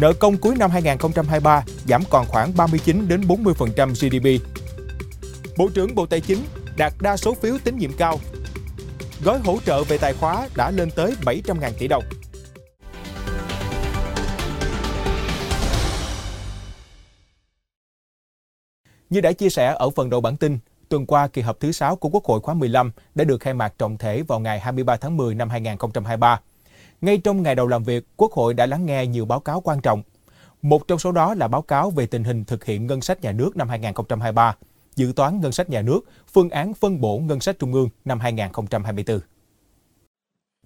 Nợ công cuối năm 2023 giảm còn khoảng 39 đến 40% GDP. Bộ trưởng Bộ Tài chính đạt đa số phiếu tín nhiệm cao. Gói hỗ trợ về tài khóa đã lên tới 700.000 tỷ đồng. Như đã chia sẻ ở phần đầu bản tin, tuần qua kỳ họp thứ 6 của Quốc hội khóa 15 đã được khai mạc trọng thể vào ngày 23 tháng 10 năm 2023. Ngay trong ngày đầu làm việc, Quốc hội đã lắng nghe nhiều báo cáo quan trọng. Một trong số đó là báo cáo về tình hình thực hiện ngân sách nhà nước năm 2023, dự toán ngân sách nhà nước, phương án phân bổ ngân sách trung ương năm 2024.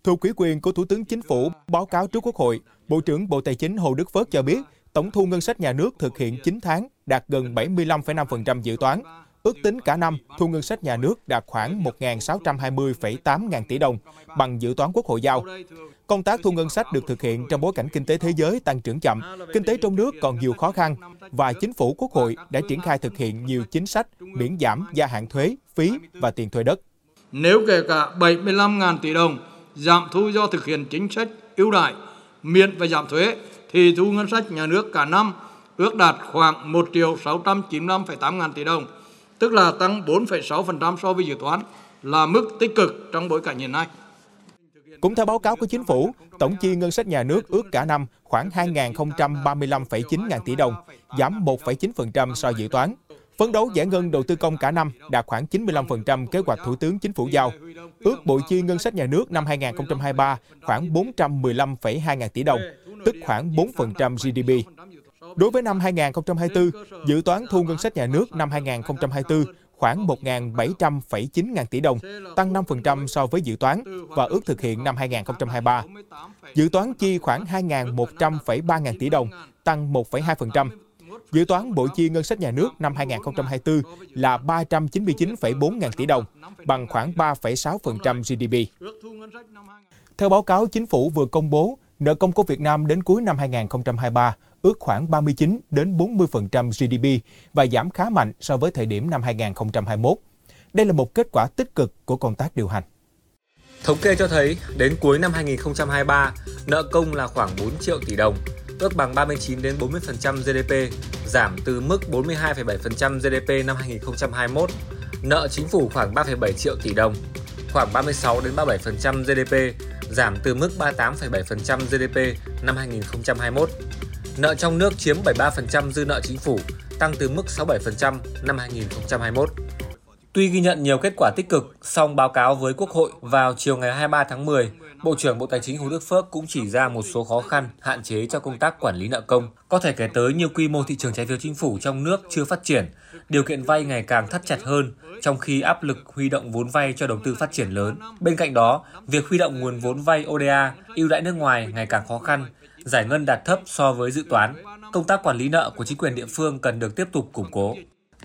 Thu quỹ quyền của Thủ tướng Chính phủ báo cáo trước Quốc hội, Bộ trưởng Bộ Tài chính Hồ Đức Phước cho biết, tổng thu ngân sách nhà nước thực hiện 9 tháng đạt gần 75,5% dự toán, Ước tính cả năm, thu ngân sách nhà nước đạt khoảng 1.620,8 ngàn tỷ đồng, bằng dự toán quốc hội giao. Công tác thu ngân sách được thực hiện trong bối cảnh kinh tế thế giới tăng trưởng chậm, kinh tế trong nước còn nhiều khó khăn và chính phủ quốc hội đã triển khai thực hiện nhiều chính sách miễn giảm gia hạn thuế, phí và tiền thuê đất. Nếu kể cả 75.000 tỷ đồng giảm thu do thực hiện chính sách ưu đại, miễn và giảm thuế thì thu ngân sách nhà nước cả năm ước đạt khoảng 1 triệu 695,8 ngàn tỷ đồng, tức là tăng 4,6% so với dự toán, là mức tích cực trong bối cảnh hiện nay. Cũng theo báo cáo của chính phủ, tổng chi ngân sách nhà nước ước cả năm khoảng 2.035,9 ngàn tỷ đồng, giảm 1,9% so dự toán. Phấn đấu giải ngân đầu tư công cả năm đạt khoảng 95% kế hoạch Thủ tướng Chính phủ giao. Ước bộ chi ngân sách nhà nước năm 2023 khoảng 415,2 ngàn tỷ đồng, tức khoảng 4% GDP. Đối với năm 2024, dự toán thu ngân sách nhà nước năm 2024 khoảng 1.700,9 ngàn tỷ đồng, tăng 5% so với dự toán và ước thực hiện năm 2023. Dự toán chi khoảng 2.100,3 ngàn tỷ đồng, tăng 1,2%. Dự toán bộ chi ngân sách nhà nước năm 2024 là 399,4 ngàn tỷ đồng, bằng khoảng 3,6% GDP. Theo báo cáo chính phủ vừa công bố, nợ công của Việt Nam đến cuối năm 2023 ước khoảng 39 đến 40% GDP và giảm khá mạnh so với thời điểm năm 2021. Đây là một kết quả tích cực của công tác điều hành. Thống kê cho thấy, đến cuối năm 2023, nợ công là khoảng 4 triệu tỷ đồng, ước bằng 39 đến 40% GDP, giảm từ mức 42,7% GDP năm 2021. Nợ chính phủ khoảng 3,7 triệu tỷ đồng, khoảng 36 đến 37% GDP, giảm từ mức 38,7% GDP năm 2021. Nợ trong nước chiếm 73% dư nợ chính phủ, tăng từ mức 67% năm 2021. Tuy ghi nhận nhiều kết quả tích cực, song báo cáo với Quốc hội vào chiều ngày 23 tháng 10, Bộ trưởng Bộ Tài chính Hồ Đức Phước cũng chỉ ra một số khó khăn, hạn chế cho công tác quản lý nợ công. Có thể kể tới nhiều quy mô thị trường trái phiếu chính phủ trong nước chưa phát triển, điều kiện vay ngày càng thắt chặt hơn, trong khi áp lực huy động vốn vay cho đầu tư phát triển lớn. Bên cạnh đó, việc huy động nguồn vốn vay ODA, ưu đãi nước ngoài ngày càng khó khăn, giải ngân đạt thấp so với dự toán. Công tác quản lý nợ của chính quyền địa phương cần được tiếp tục củng cố.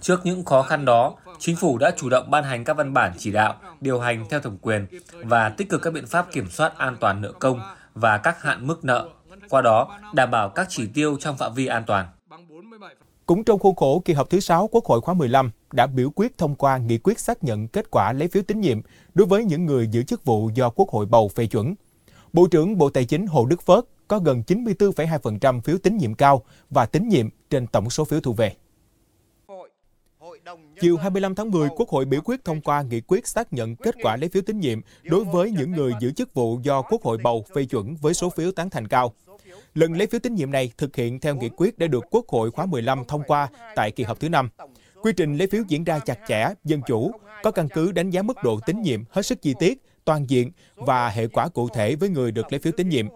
Trước những khó khăn đó, chính phủ đã chủ động ban hành các văn bản chỉ đạo, điều hành theo thẩm quyền và tích cực các biện pháp kiểm soát an toàn nợ công và các hạn mức nợ, qua đó đảm bảo các chỉ tiêu trong phạm vi an toàn. Cũng trong khuôn khổ kỳ họp thứ 6 Quốc hội khóa 15 đã biểu quyết thông qua nghị quyết xác nhận kết quả lấy phiếu tín nhiệm đối với những người giữ chức vụ do Quốc hội bầu phê chuẩn. Bộ trưởng Bộ Tài chính Hồ Đức Phước có gần 94,2% phiếu tín nhiệm cao và tín nhiệm trên tổng số phiếu thu về. Chiều 25 tháng 10, Quốc hội biểu quyết thông qua nghị quyết xác nhận kết quả lấy phiếu tín nhiệm đối với những người giữ chức vụ do Quốc hội bầu phê chuẩn với số phiếu tán thành cao. Lần lấy phiếu tín nhiệm này thực hiện theo nghị quyết đã được Quốc hội khóa 15 thông qua tại kỳ họp thứ 5. Quy trình lấy phiếu diễn ra chặt chẽ, dân chủ, có căn cứ đánh giá mức độ tín nhiệm hết sức chi tiết, toàn diện và hệ quả cụ thể với người được lấy phiếu tín nhiệm.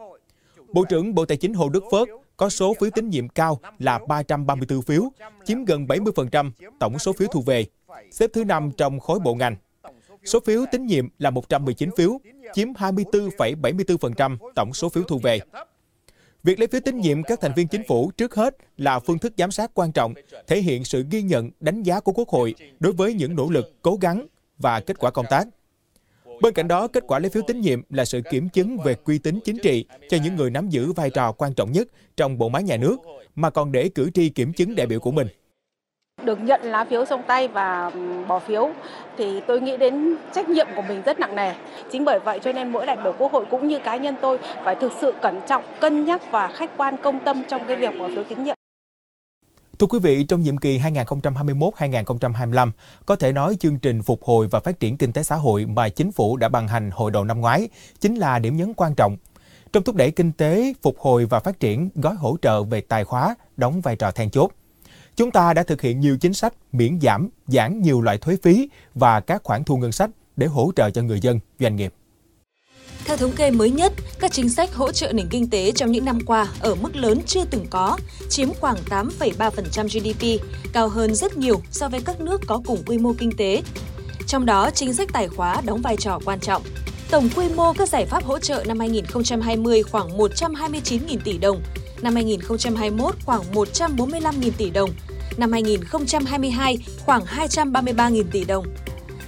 Bộ trưởng Bộ Tài chính Hồ Đức Phước có số phiếu tín nhiệm cao là 334 phiếu, chiếm gần 70% tổng số phiếu thu về, xếp thứ 5 trong khối bộ ngành. Số phiếu tín nhiệm là 119 phiếu, chiếm 24,74% tổng số phiếu thu về. Việc lấy phiếu tín nhiệm các thành viên chính phủ trước hết là phương thức giám sát quan trọng, thể hiện sự ghi nhận, đánh giá của Quốc hội đối với những nỗ lực, cố gắng và kết quả công tác. Bên cạnh đó, kết quả lấy phiếu tín nhiệm là sự kiểm chứng về uy tín chính trị cho những người nắm giữ vai trò quan trọng nhất trong bộ máy nhà nước, mà còn để cử tri kiểm chứng đại biểu của mình. Được nhận lá phiếu trong tay và ừ, bỏ phiếu thì tôi nghĩ đến trách nhiệm của mình rất nặng nề. Chính bởi vậy cho nên mỗi đại biểu Quốc hội cũng như cá nhân tôi phải thực sự cẩn trọng, cân nhắc và khách quan công tâm trong cái việc bỏ phiếu tín nhiệm. Thưa quý vị, trong nhiệm kỳ 2021-2025, có thể nói chương trình phục hồi và phát triển kinh tế xã hội mà chính phủ đã ban hành hồi đầu năm ngoái chính là điểm nhấn quan trọng. Trong thúc đẩy kinh tế, phục hồi và phát triển, gói hỗ trợ về tài khóa đóng vai trò then chốt. Chúng ta đã thực hiện nhiều chính sách miễn giảm, giảm nhiều loại thuế phí và các khoản thu ngân sách để hỗ trợ cho người dân, doanh nghiệp. Theo thống kê mới nhất, các chính sách hỗ trợ nền kinh tế trong những năm qua ở mức lớn chưa từng có, chiếm khoảng 8,3% GDP, cao hơn rất nhiều so với các nước có cùng quy mô kinh tế. Trong đó, chính sách tài khóa đóng vai trò quan trọng. Tổng quy mô các giải pháp hỗ trợ năm 2020 khoảng 129.000 tỷ đồng, năm 2021 khoảng 145.000 tỷ đồng, năm 2022 khoảng 233.000 tỷ đồng.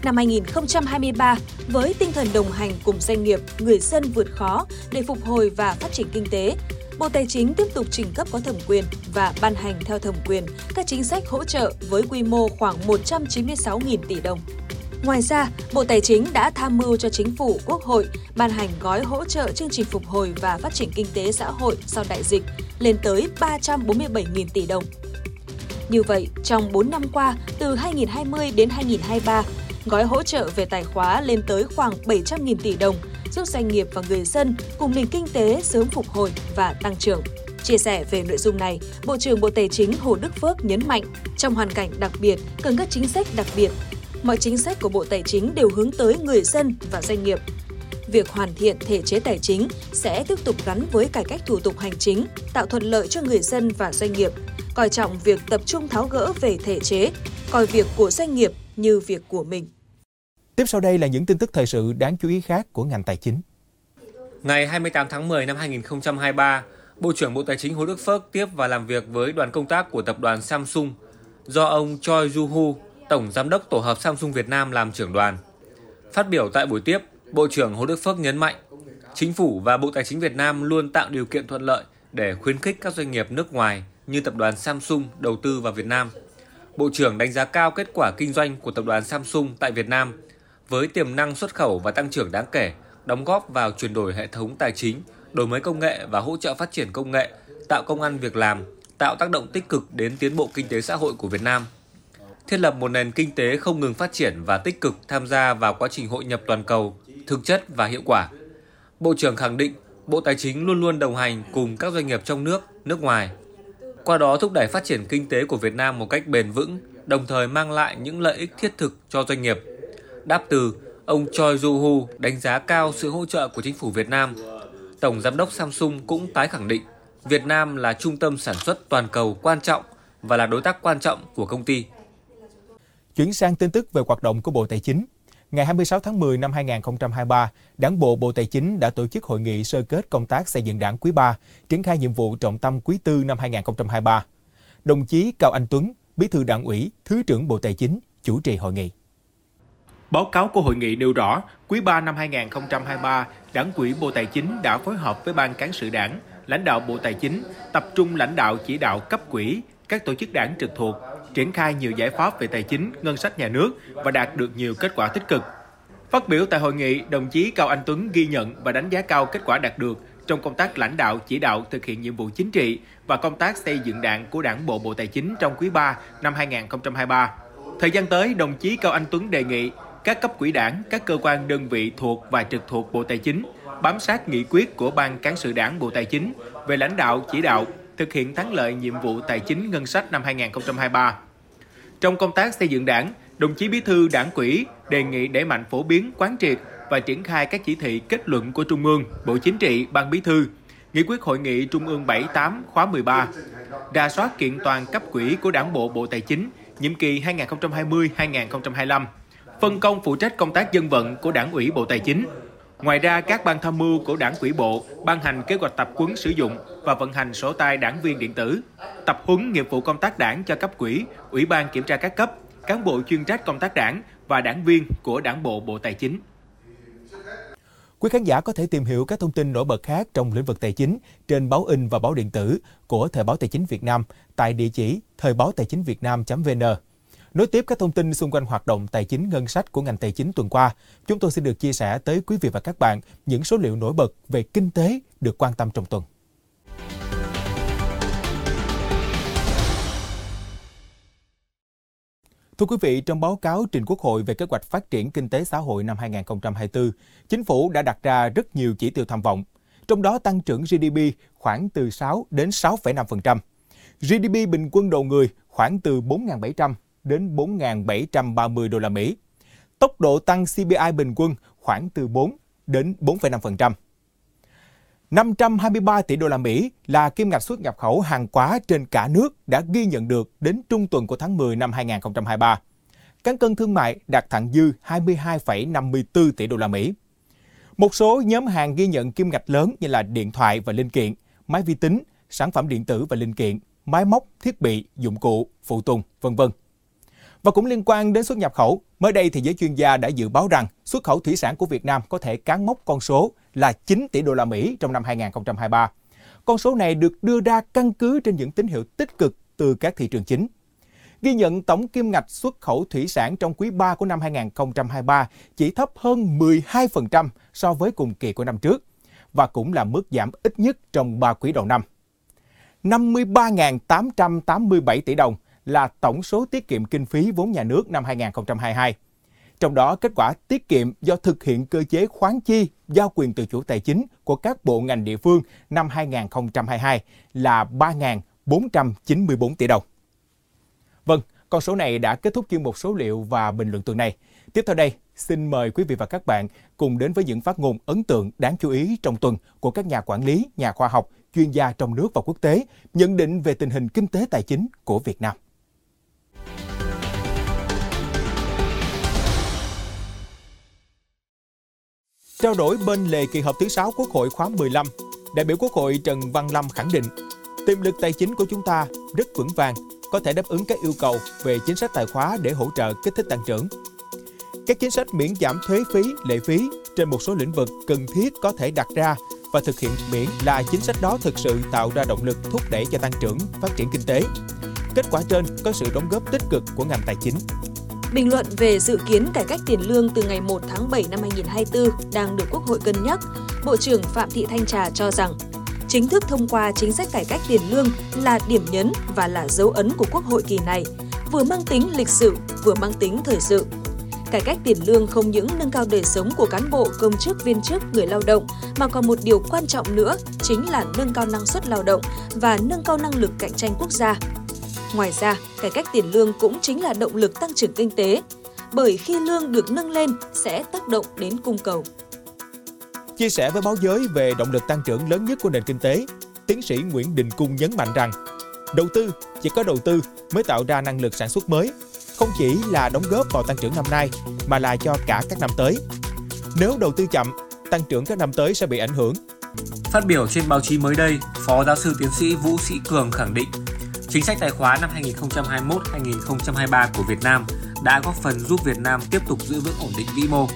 Năm 2023, với tinh thần đồng hành cùng doanh nghiệp, người dân vượt khó để phục hồi và phát triển kinh tế, Bộ Tài chính tiếp tục trình cấp có thẩm quyền và ban hành theo thẩm quyền các chính sách hỗ trợ với quy mô khoảng 196.000 tỷ đồng. Ngoài ra, Bộ Tài chính đã tham mưu cho Chính phủ, Quốc hội ban hành gói hỗ trợ chương trình phục hồi và phát triển kinh tế xã hội sau đại dịch lên tới 347.000 tỷ đồng. Như vậy, trong 4 năm qua, từ 2020 đến 2023, gói hỗ trợ về tài khóa lên tới khoảng 700.000 tỷ đồng, giúp doanh nghiệp và người dân cùng nền kinh tế sớm phục hồi và tăng trưởng. Chia sẻ về nội dung này, Bộ trưởng Bộ Tài chính Hồ Đức Phước nhấn mạnh, trong hoàn cảnh đặc biệt, cần các chính sách đặc biệt. Mọi chính sách của Bộ Tài chính đều hướng tới người dân và doanh nghiệp. Việc hoàn thiện thể chế tài chính sẽ tiếp tục gắn với cải cách thủ tục hành chính, tạo thuận lợi cho người dân và doanh nghiệp, coi trọng việc tập trung tháo gỡ về thể chế, coi việc của doanh nghiệp như việc của mình. Tiếp sau đây là những tin tức thời sự đáng chú ý khác của ngành tài chính. Ngày 28 tháng 10 năm 2023, Bộ trưởng Bộ Tài chính Hồ Đức Phước tiếp và làm việc với đoàn công tác của tập đoàn Samsung do ông Choi Ju-hu, Tổng Giám đốc Tổ hợp Samsung Việt Nam làm trưởng đoàn. Phát biểu tại buổi tiếp, Bộ trưởng Hồ Đức Phước nhấn mạnh, Chính phủ và Bộ Tài chính Việt Nam luôn tạo điều kiện thuận lợi để khuyến khích các doanh nghiệp nước ngoài như tập đoàn Samsung đầu tư vào Việt Nam. Bộ trưởng đánh giá cao kết quả kinh doanh của tập đoàn Samsung tại Việt Nam với tiềm năng xuất khẩu và tăng trưởng đáng kể, đóng góp vào chuyển đổi hệ thống tài chính, đổi mới công nghệ và hỗ trợ phát triển công nghệ, tạo công ăn việc làm, tạo tác động tích cực đến tiến bộ kinh tế xã hội của Việt Nam. Thiết lập một nền kinh tế không ngừng phát triển và tích cực tham gia vào quá trình hội nhập toàn cầu, thực chất và hiệu quả. Bộ trưởng khẳng định Bộ Tài chính luôn luôn đồng hành cùng các doanh nghiệp trong nước, nước ngoài. Qua đó thúc đẩy phát triển kinh tế của Việt Nam một cách bền vững, đồng thời mang lại những lợi ích thiết thực cho doanh nghiệp. Đáp từ, ông Choi Joo-hu đánh giá cao sự hỗ trợ của chính phủ Việt Nam. Tổng giám đốc Samsung cũng tái khẳng định Việt Nam là trung tâm sản xuất toàn cầu quan trọng và là đối tác quan trọng của công ty. Chuyển sang tin tức về hoạt động của Bộ Tài chính. Ngày 26 tháng 10 năm 2023, Đảng bộ Bộ Tài chính đã tổ chức hội nghị sơ kết công tác xây dựng Đảng quý 3, triển khai nhiệm vụ trọng tâm quý 4 năm 2023. Đồng chí Cao Anh Tuấn, Bí thư Đảng ủy, Thứ trưởng Bộ Tài chính chủ trì hội nghị. Báo cáo của hội nghị nêu rõ, quý 3 năm 2023, Đảng ủy Bộ Tài chính đã phối hợp với Ban cán sự Đảng, lãnh đạo Bộ Tài chính, tập trung lãnh đạo chỉ đạo cấp quỹ, các tổ chức đảng trực thuộc, triển khai nhiều giải pháp về tài chính, ngân sách nhà nước và đạt được nhiều kết quả tích cực. Phát biểu tại hội nghị, đồng chí Cao Anh Tuấn ghi nhận và đánh giá cao kết quả đạt được trong công tác lãnh đạo chỉ đạo thực hiện nhiệm vụ chính trị và công tác xây dựng đảng của Đảng bộ Bộ Tài chính trong quý 3 năm 2023. Thời gian tới, đồng chí Cao Anh Tuấn đề nghị các cấp quỹ đảng, các cơ quan đơn vị thuộc và trực thuộc Bộ Tài chính bám sát nghị quyết của Ban cán sự Đảng Bộ Tài chính về lãnh đạo chỉ đạo thực hiện thắng lợi nhiệm vụ tài chính ngân sách năm 2023. Trong công tác xây dựng đảng, đồng chí Bí thư Đảng ủy đề nghị đẩy mạnh phổ biến, quán triệt và triển khai các chỉ thị kết luận của Trung ương, Bộ Chính trị, Ban Bí thư, Nghị quyết Hội nghị Trung ương 78 khóa 13, ra soát kiện toàn cấp quỹ của Đảng bộ Bộ Tài chính nhiệm kỳ 2020-2025, phân công phụ trách công tác dân vận của Đảng ủy Bộ Tài chính, Ngoài ra, các ban tham mưu của đảng quỹ bộ ban hành kế hoạch tập huấn sử dụng và vận hành sổ tay đảng viên điện tử, tập huấn nghiệp vụ công tác đảng cho cấp quỹ, ủy ban kiểm tra các cấp, cán bộ chuyên trách công tác đảng và đảng viên của đảng bộ Bộ Tài chính. Quý khán giả có thể tìm hiểu các thông tin nổi bật khác trong lĩnh vực tài chính trên báo in và báo điện tử của Thời báo Tài chính Việt Nam tại địa chỉ thời báo tài chính việt nam.vn. Nối tiếp các thông tin xung quanh hoạt động tài chính ngân sách của ngành tài chính tuần qua, chúng tôi xin được chia sẻ tới quý vị và các bạn những số liệu nổi bật về kinh tế được quan tâm trong tuần. Thưa quý vị, trong báo cáo trình Quốc hội về kế hoạch phát triển kinh tế xã hội năm 2024, Chính phủ đã đặt ra rất nhiều chỉ tiêu tham vọng, trong đó tăng trưởng GDP khoảng từ 6 đến 6,5%. GDP bình quân đầu người khoảng từ 4.700 đến 4.730 đô la Mỹ. Tốc độ tăng CPI bình quân khoảng từ 4 đến 4,5%. 523 tỷ đô la Mỹ là kim ngạch xuất nhập khẩu hàng hóa trên cả nước đã ghi nhận được đến trung tuần của tháng 10 năm 2023. Cán cân thương mại đạt thặng dư 22,54 tỷ đô la Mỹ. Một số nhóm hàng ghi nhận kim ngạch lớn như là điện thoại và linh kiện, máy vi tính, sản phẩm điện tử và linh kiện, máy móc, thiết bị, dụng cụ, phụ tùng, vân vân. Và cũng liên quan đến xuất nhập khẩu, mới đây thì giới chuyên gia đã dự báo rằng xuất khẩu thủy sản của Việt Nam có thể cán mốc con số là 9 tỷ đô la Mỹ trong năm 2023. Con số này được đưa ra căn cứ trên những tín hiệu tích cực từ các thị trường chính. Ghi nhận tổng kim ngạch xuất khẩu thủy sản trong quý 3 của năm 2023 chỉ thấp hơn 12% so với cùng kỳ của năm trước và cũng là mức giảm ít nhất trong 3 quý đầu năm. 53.887 tỷ đồng là tổng số tiết kiệm kinh phí vốn nhà nước năm 2022. Trong đó, kết quả tiết kiệm do thực hiện cơ chế khoán chi giao quyền tự chủ tài chính của các bộ ngành địa phương năm 2022 là 3.494 tỷ đồng. Vâng, con số này đã kết thúc chuyên mục số liệu và bình luận tuần này. Tiếp theo đây, xin mời quý vị và các bạn cùng đến với những phát ngôn ấn tượng đáng chú ý trong tuần của các nhà quản lý, nhà khoa học, chuyên gia trong nước và quốc tế nhận định về tình hình kinh tế tài chính của Việt Nam. Trao đổi bên lề kỳ họp thứ 6 Quốc hội khóa 15, đại biểu Quốc hội Trần Văn Lâm khẳng định, tiềm lực tài chính của chúng ta rất vững vàng, có thể đáp ứng các yêu cầu về chính sách tài khóa để hỗ trợ kích thích tăng trưởng. Các chính sách miễn giảm thuế phí, lệ phí trên một số lĩnh vực cần thiết có thể đặt ra và thực hiện miễn là chính sách đó thực sự tạo ra động lực thúc đẩy cho tăng trưởng, phát triển kinh tế. Kết quả trên có sự đóng góp tích cực của ngành tài chính. Bình luận về dự kiến cải cách tiền lương từ ngày 1 tháng 7 năm 2024 đang được Quốc hội cân nhắc, Bộ trưởng Phạm Thị Thanh Trà cho rằng chính thức thông qua chính sách cải cách tiền lương là điểm nhấn và là dấu ấn của Quốc hội kỳ này, vừa mang tính lịch sử, vừa mang tính thời sự. Cải cách tiền lương không những nâng cao đời sống của cán bộ, công chức, viên chức, người lao động, mà còn một điều quan trọng nữa chính là nâng cao năng suất lao động và nâng cao năng lực cạnh tranh quốc gia, Ngoài ra, cải cách tiền lương cũng chính là động lực tăng trưởng kinh tế, bởi khi lương được nâng lên sẽ tác động đến cung cầu. Chia sẻ với báo giới về động lực tăng trưởng lớn nhất của nền kinh tế, tiến sĩ Nguyễn Đình Cung nhấn mạnh rằng, đầu tư chỉ có đầu tư mới tạo ra năng lực sản xuất mới, không chỉ là đóng góp vào tăng trưởng năm nay mà là cho cả các năm tới. Nếu đầu tư chậm, tăng trưởng các năm tới sẽ bị ảnh hưởng. Phát biểu trên báo chí mới đây, Phó giáo sư tiến sĩ Vũ Sĩ Cường khẳng định Chính sách tài khóa năm 2021-2023 của Việt Nam đã góp phần giúp Việt Nam tiếp tục giữ vững ổn định vĩ mô.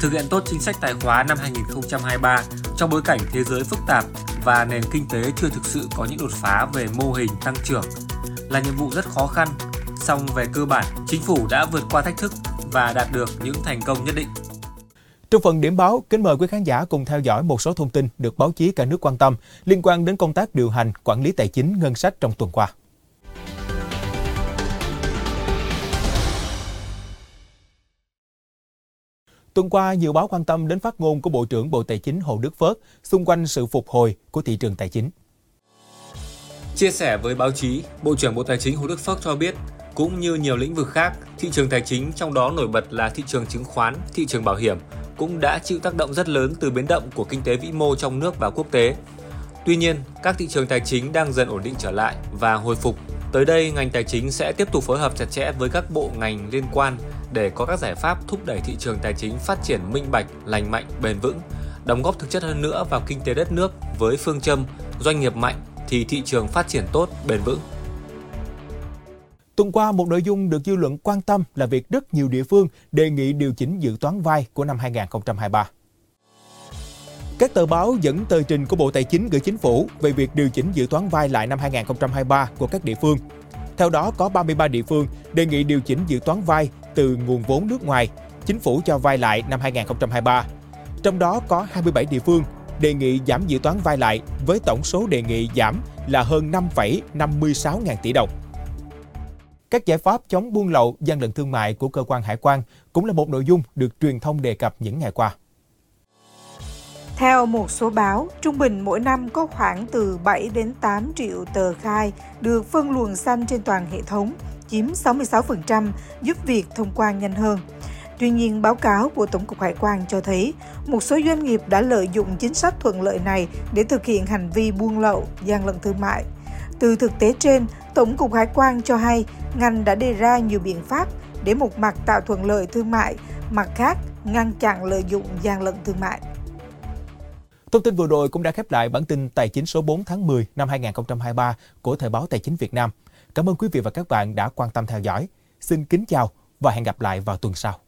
Thực hiện tốt chính sách tài khóa năm 2023 trong bối cảnh thế giới phức tạp và nền kinh tế chưa thực sự có những đột phá về mô hình tăng trưởng là nhiệm vụ rất khó khăn, song về cơ bản, chính phủ đã vượt qua thách thức và đạt được những thành công nhất định. Trong phần điểm báo, kính mời quý khán giả cùng theo dõi một số thông tin được báo chí cả nước quan tâm liên quan đến công tác điều hành, quản lý tài chính, ngân sách trong tuần qua. Tuần qua, nhiều báo quan tâm đến phát ngôn của Bộ trưởng Bộ Tài chính Hồ Đức Phớt xung quanh sự phục hồi của thị trường tài chính. Chia sẻ với báo chí, Bộ trưởng Bộ Tài chính Hồ Đức Phước cho biết, cũng như nhiều lĩnh vực khác, thị trường tài chính trong đó nổi bật là thị trường chứng khoán, thị trường bảo hiểm cũng đã chịu tác động rất lớn từ biến động của kinh tế vĩ mô trong nước và quốc tế. Tuy nhiên, các thị trường tài chính đang dần ổn định trở lại và hồi phục. Tới đây, ngành tài chính sẽ tiếp tục phối hợp chặt chẽ với các bộ ngành liên quan để có các giải pháp thúc đẩy thị trường tài chính phát triển minh bạch, lành mạnh, bền vững, đóng góp thực chất hơn nữa vào kinh tế đất nước với phương châm doanh nghiệp mạnh thì thị trường phát triển tốt, bền vững. Tuần qua, một nội dung được dư luận quan tâm là việc rất nhiều địa phương đề nghị điều chỉnh dự toán vai của năm 2023. Các tờ báo dẫn tờ trình của Bộ Tài chính gửi chính phủ về việc điều chỉnh dự toán vai lại năm 2023 của các địa phương. Theo đó, có 33 địa phương đề nghị điều chỉnh dự toán vai từ nguồn vốn nước ngoài, chính phủ cho vai lại năm 2023. Trong đó có 27 địa phương đề nghị giảm dự toán vai lại với tổng số đề nghị giảm là hơn 5,56 ngàn tỷ đồng. Các giải pháp chống buôn lậu, gian lận thương mại của cơ quan hải quan cũng là một nội dung được truyền thông đề cập những ngày qua. Theo một số báo, trung bình mỗi năm có khoảng từ 7 đến 8 triệu tờ khai được phân luồng xanh trên toàn hệ thống, chiếm 66%, giúp việc thông quan nhanh hơn. Tuy nhiên, báo cáo của Tổng cục Hải quan cho thấy một số doanh nghiệp đã lợi dụng chính sách thuận lợi này để thực hiện hành vi buôn lậu, gian lận thương mại. Từ thực tế trên, Tổng cục Hải quan cho hay ngành đã đề ra nhiều biện pháp để một mặt tạo thuận lợi thương mại, mặt khác ngăn chặn lợi dụng gian lận thương mại. Thông tin vừa rồi cũng đã khép lại bản tin Tài chính số 4 tháng 10 năm 2023 của Thời báo Tài chính Việt Nam. Cảm ơn quý vị và các bạn đã quan tâm theo dõi. Xin kính chào và hẹn gặp lại vào tuần sau.